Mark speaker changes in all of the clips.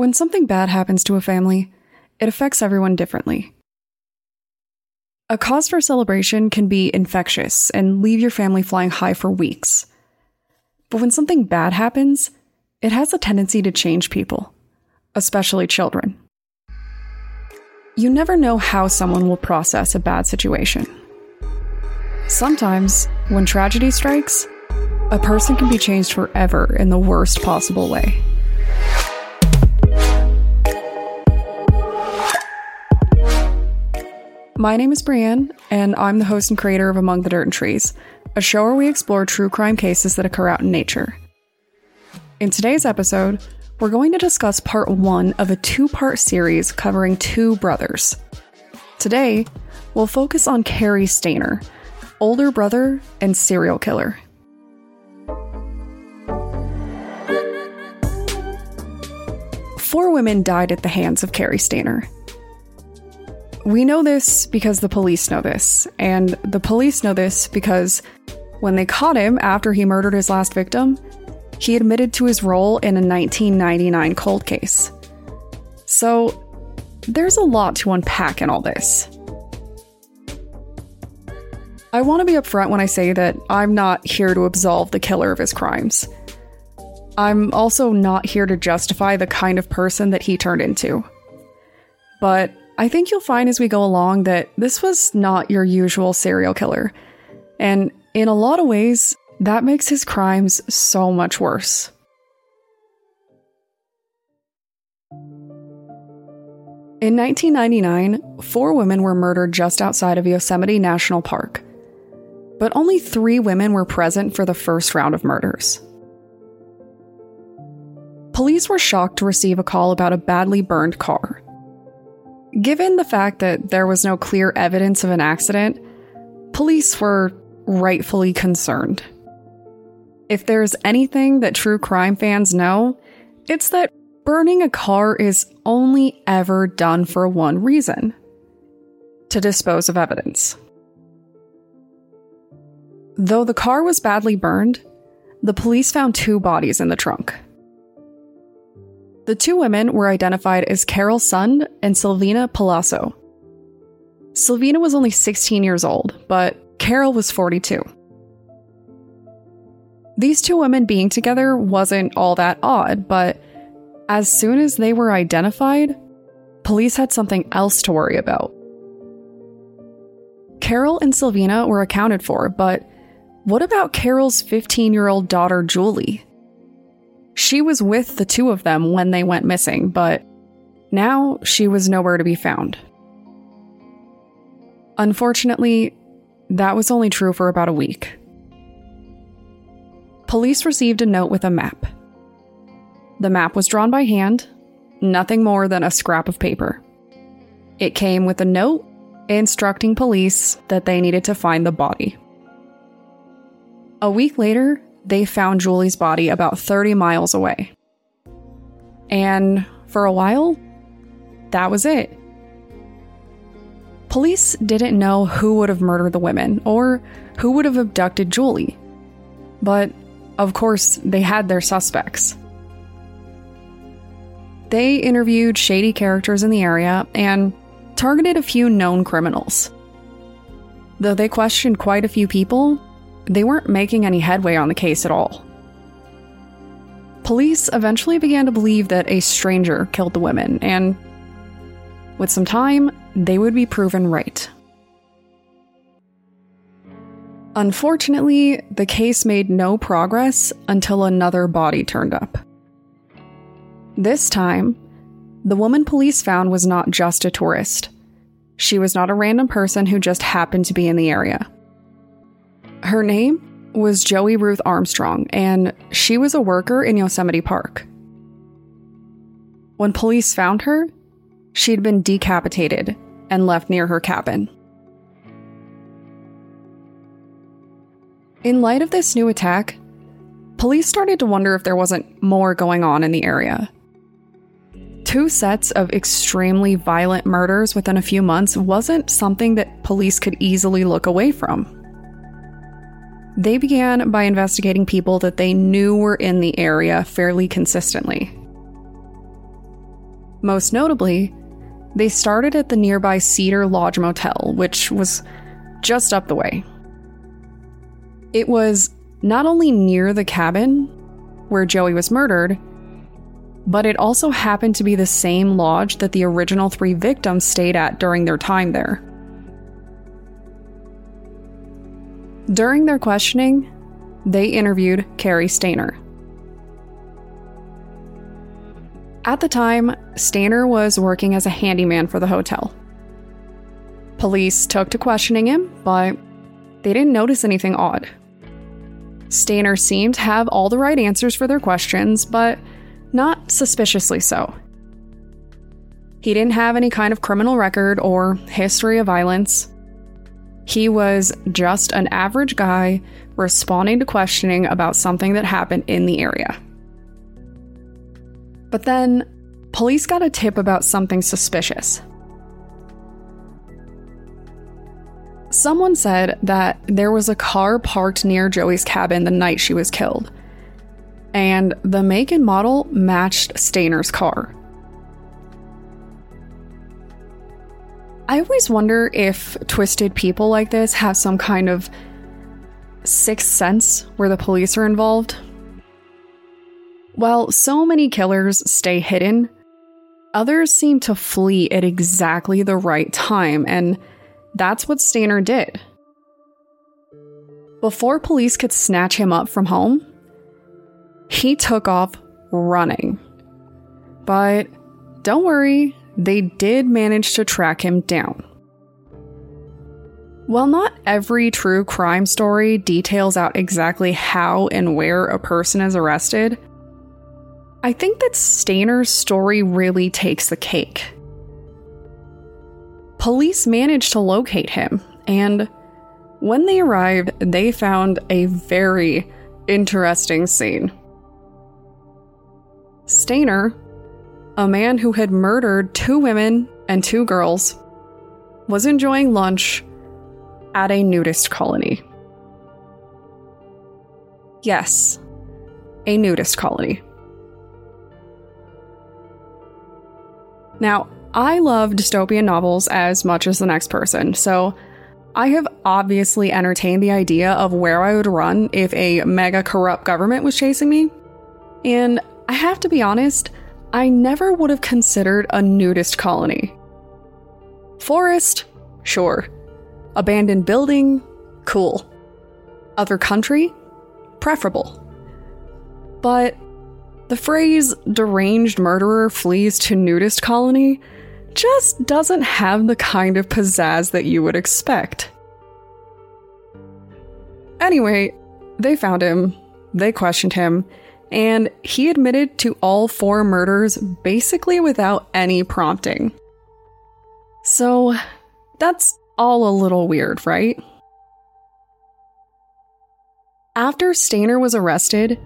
Speaker 1: When something bad happens to a family, it affects everyone differently. A cause for celebration can be infectious and leave your family flying high for weeks. But when something bad happens, it has a tendency to change people, especially children. You never know how someone will process a bad situation. Sometimes, when tragedy strikes, a person can be changed forever in the worst possible way. My name is Brienne, and I'm the host and creator of Among the Dirt and Trees, a show where we explore true crime cases that occur out in nature. In today's episode, we're going to discuss part one of a two part series covering two brothers. Today, we'll focus on Cary Stayner, older brother and serial killer. Four women died at the hands of Cary Stayner. We know this because the police know this, and the police know this because when they caught him after he murdered his last victim, he admitted to his role in a 1999 cold case. So, there's a lot to unpack in all this. I want to be upfront when I say that I'm not here to absolve the killer of his crimes. I'm also not here to justify the kind of person that he turned into. But I think you'll find as we go along that this was not your usual serial killer. And in a lot of ways, that makes his crimes so much worse. In 1999, four women were murdered just outside of Yosemite National Park. But only three women were present for the first round of murders. Police were shocked to receive a call about a badly burned car. Given the fact that there was no clear evidence of an accident, police were rightfully concerned. If there's anything that true crime fans know, it's that burning a car is only ever done for one reason to dispose of evidence. Though the car was badly burned, the police found two bodies in the trunk. The two women were identified as Carol Sund and Silvina Pelosso. Silvina was only 16 years old, but Carol was 42. These two women being together wasn't all that odd, but as soon as they were identified, police had something else to worry about. Carol and Silvina were accounted for, but what about Carol's 15 year old daughter, Julie? She was with the two of them when they went missing, but now she was nowhere to be found. Unfortunately, that was only true for about a week. Police received a note with a map. The map was drawn by hand, nothing more than a scrap of paper. It came with a note instructing police that they needed to find the body. A week later, they found Julie's body about 30 miles away. And for a while, that was it. Police didn't know who would have murdered the women or who would have abducted Julie. But, of course, they had their suspects. They interviewed shady characters in the area and targeted a few known criminals. Though they questioned quite a few people, they weren't making any headway on the case at all. Police eventually began to believe that a stranger killed the women, and with some time, they would be proven right. Unfortunately, the case made no progress until another body turned up. This time, the woman police found was not just a tourist. She was not a random person who just happened to be in the area. Her name was Joie Ruth Armstrong, and she was a worker in Yosemite Park. When police found her, she'd been decapitated and left near her cabin. In light of this new attack, police started to wonder if there wasn't more going on in the area. Two sets of extremely violent murders within a few months wasn't something that police could easily look away from. They began by investigating people that they knew were in the area fairly consistently. Most notably, they started at the nearby Cedar Lodge Motel, which was just up the way. It was not only near the cabin where Joie was murdered, but it also happened to be the same lodge that the original three victims stayed at during their time there. During their questioning, they interviewed Cary Stayner. At the time, Stayner was working as a handyman for the hotel. Police took to questioning him, but they didn't notice anything odd. Stayner seemed to have all the right answers for their questions, but not suspiciously so. He didn't have any kind of criminal record or history of violence. He was just an average guy responding to questioning about something that happened in the area. But then, police got a tip about something suspicious. Someone said that there was a car parked near Joie's cabin the night she was killed, and the make and model matched Stayner's car. I always wonder if twisted people like this have some kind of sixth sense where the police are involved. While so many killers stay hidden, others seem to flee at exactly the right time, and that's what Stayner did. Before police could snatch him up from home, he took off running. But don't worry, they did manage to track him down. While not every true crime story details out exactly how and where a person is arrested, I think that Stayner's story really takes the cake. Police managed to locate him, and when they arrived, they found a very interesting scene. Stayner, a man who had murdered two women and two girls, was enjoying lunch at a nudist colony. Yes, a nudist colony. Now, I love dystopian novels as much as the next person, so I have obviously entertained the idea of where I would run if a mega corrupt government was chasing me. And I have to be honest, I never would have considered a nudist colony. Forest? Sure. Abandoned building? Cool. Other country? Preferable. But the phrase deranged murderer flees to nudist colony just doesn't have the kind of pizzazz that you would expect. Anyway, they found him, they questioned him, and he admitted to all four murders basically without any prompting. So, that's all a little weird, right? After Stayner was arrested,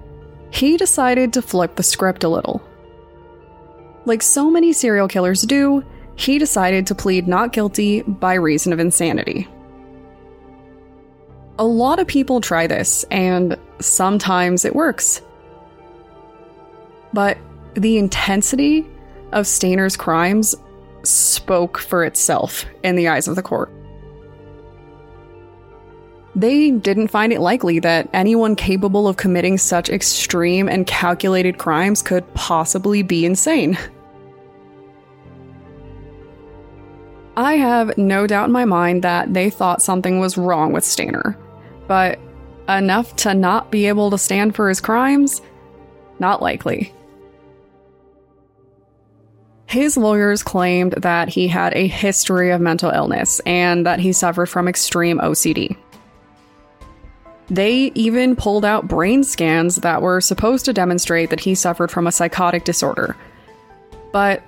Speaker 1: he decided to flip the script a little. Like so many serial killers do, he decided to plead not guilty by reason of insanity. A lot of people try this, and sometimes it works. But the intensity of Stayner's crimes spoke for itself in the eyes of the court. They didn't find it likely that anyone capable of committing such extreme and calculated crimes could possibly be insane. I have no doubt in my mind that they thought something was wrong with Stayner, but enough to not be able to stand for his crimes? Not likely. His lawyers claimed that he had a history of mental illness and that he suffered from extreme OCD. They even pulled out brain scans that were supposed to demonstrate that he suffered from a psychotic disorder. But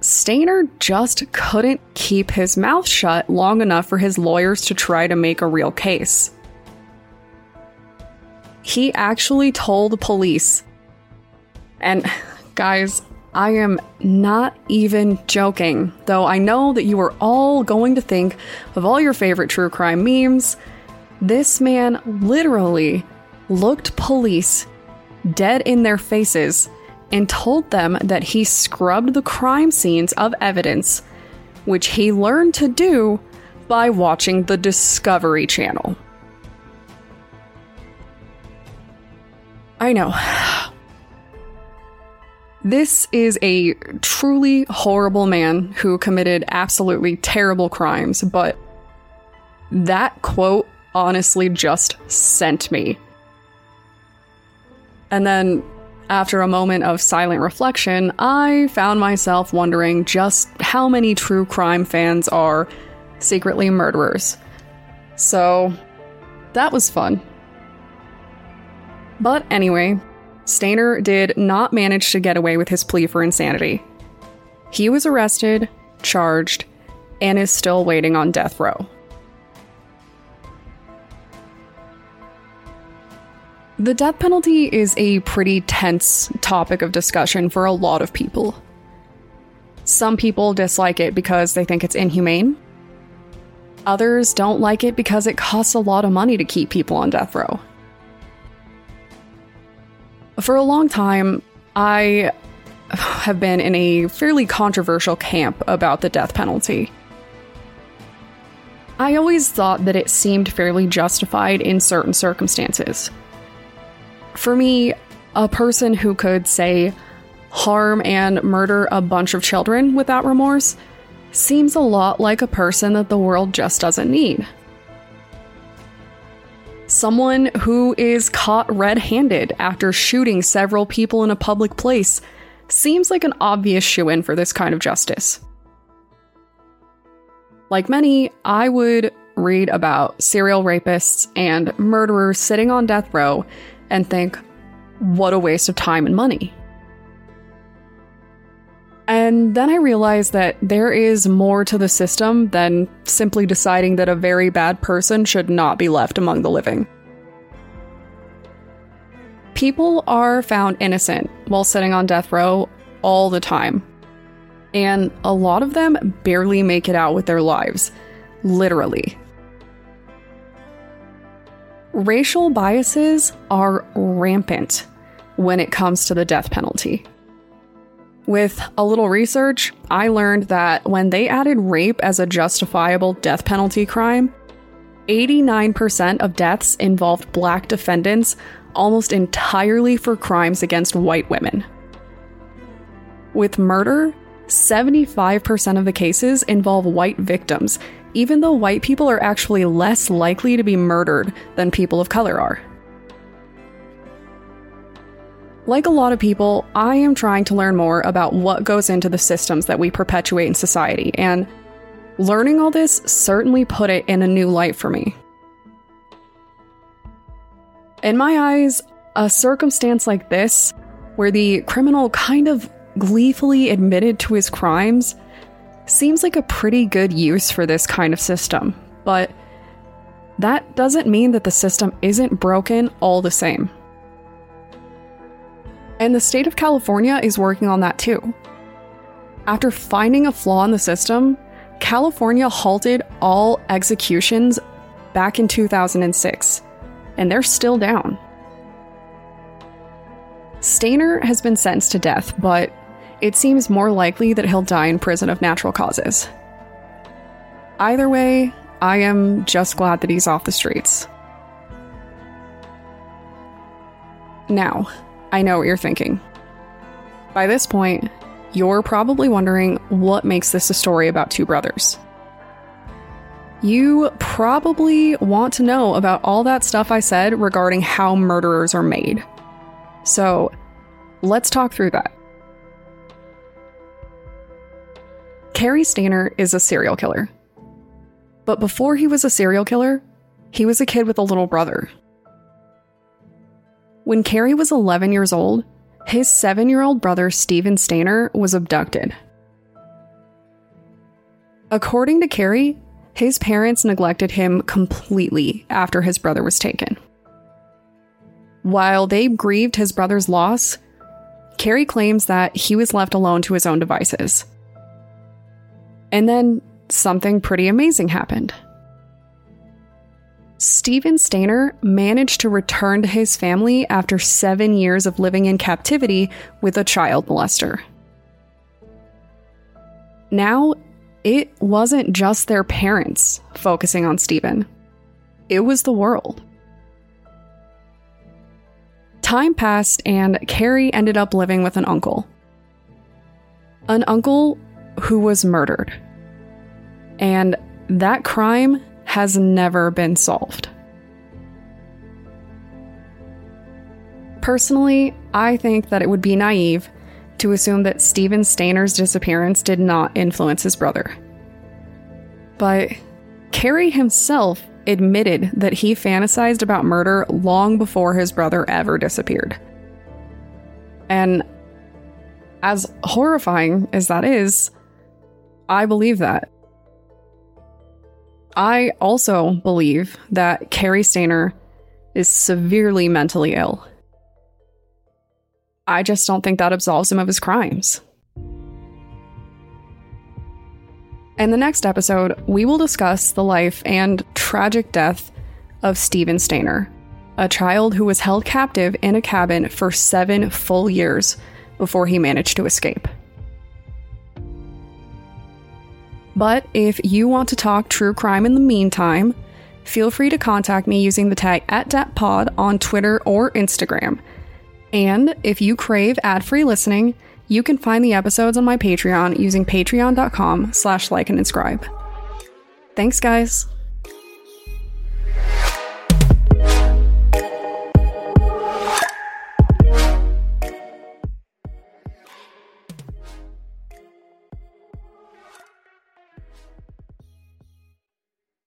Speaker 1: Stayner just couldn't keep his mouth shut long enough for his lawyers to try to make a real case. He actually told police, and guys, I am not even joking, though I know that you are all going to think of all your favorite true crime memes. This man literally looked police dead in their faces and told them that he scrubbed the crime scenes of evidence, which he learned to do by watching the Discovery Channel. I know. This is a truly horrible man who committed absolutely terrible crimes, but that quote honestly just sent me. And then, after a moment of silent reflection, I found myself wondering just how many true crime fans are secretly murderers. So, that was fun. But anyway, Stayner did not manage to get away with his plea for insanity. He was arrested, charged, and is still waiting on death row. The death penalty is a pretty tense topic of discussion for a lot of people. Some people dislike it because they think it's inhumane. Others don't like it because it costs a lot of money to keep people on death row. For a long time, I have been in a fairly controversial camp about the death penalty. I always thought that it seemed fairly justified in certain circumstances. For me, a person who could, say, harm and murder a bunch of children without remorse seems a lot like a person that the world just doesn't need. Someone who is caught red handed after shooting several people in a public place seems like an obvious shoe in for this kind of justice. Like many, I would read about serial rapists and murderers sitting on death row and think, what a waste of time and money. And then I realized that there is more to the system than simply deciding that a very bad person should not be left among the living. People are found innocent while sitting on death row all the time. And a lot of them barely make it out with their lives. Literally. Racial biases are rampant when it comes to the death penalty. With a little research, I learned that when they added rape as a justifiable death penalty crime, 89% of deaths involved black defendants almost entirely for crimes against white women. With murder, 75% of the cases involve white victims, even though white people are actually less likely to be murdered than people of color are. Like a lot of people, I am trying to learn more about what goes into the systems that we perpetuate in society, and learning all this certainly put it in a new light for me. In my eyes, a circumstance like this, where the criminal kind of gleefully admitted to his crimes, seems like a pretty good use for this kind of system, but that doesn't mean that the system isn't broken all the same. And the state of California is working on that too. After finding a flaw in the system, California halted all executions back in 2006, and they're still down. Stayner has been sentenced to death, but it seems more likely that he'll die in prison of natural causes. Either way, I am just glad that he's off the streets. Now, I know what you're thinking. By this point, you're probably wondering what makes this a story about two brothers. You probably want to know about all that stuff I said regarding how murderers are made. So, let's talk through that. Cary Stayner is a serial killer. But before he was a serial killer, he was a kid with a little brother when Cary was 11 years old, his seven year old brother Steven Stayner, was abducted. According to Cary, his parents neglected him completely after his brother was taken. While they grieved his brother's loss, Cary claims that he was left alone to his own devices. And then something pretty amazing happened. Steven Stayner managed to return to his family after seven years of living in captivity with a child molester. Now, it wasn't just their parents focusing on Steven, it was the world. Time passed, and Cary ended up living with an uncle. An uncle who was murdered. And that crime has never been solved. Personally, I think that it would be naive to assume that Steven Stayner's disappearance did not influence his brother. But Cary himself admitted that he fantasized about murder long before his brother ever disappeared. And as horrifying as that is, I believe that. I also believe that Cary Stayner is severely mentally ill. I just don't think that absolves him of his crimes. In the next episode, we will discuss the life and tragic death of Steven Stayner, a child who was held captive in a cabin for seven full years before he managed to escape. But if you want to talk true crime in the meantime, feel free to contact me using the tag at DatPod on Twitter or Instagram. And if you crave ad-free listening, you can find the episodes on my Patreon using patreon.com slash like and subscribe. Thanks, guys.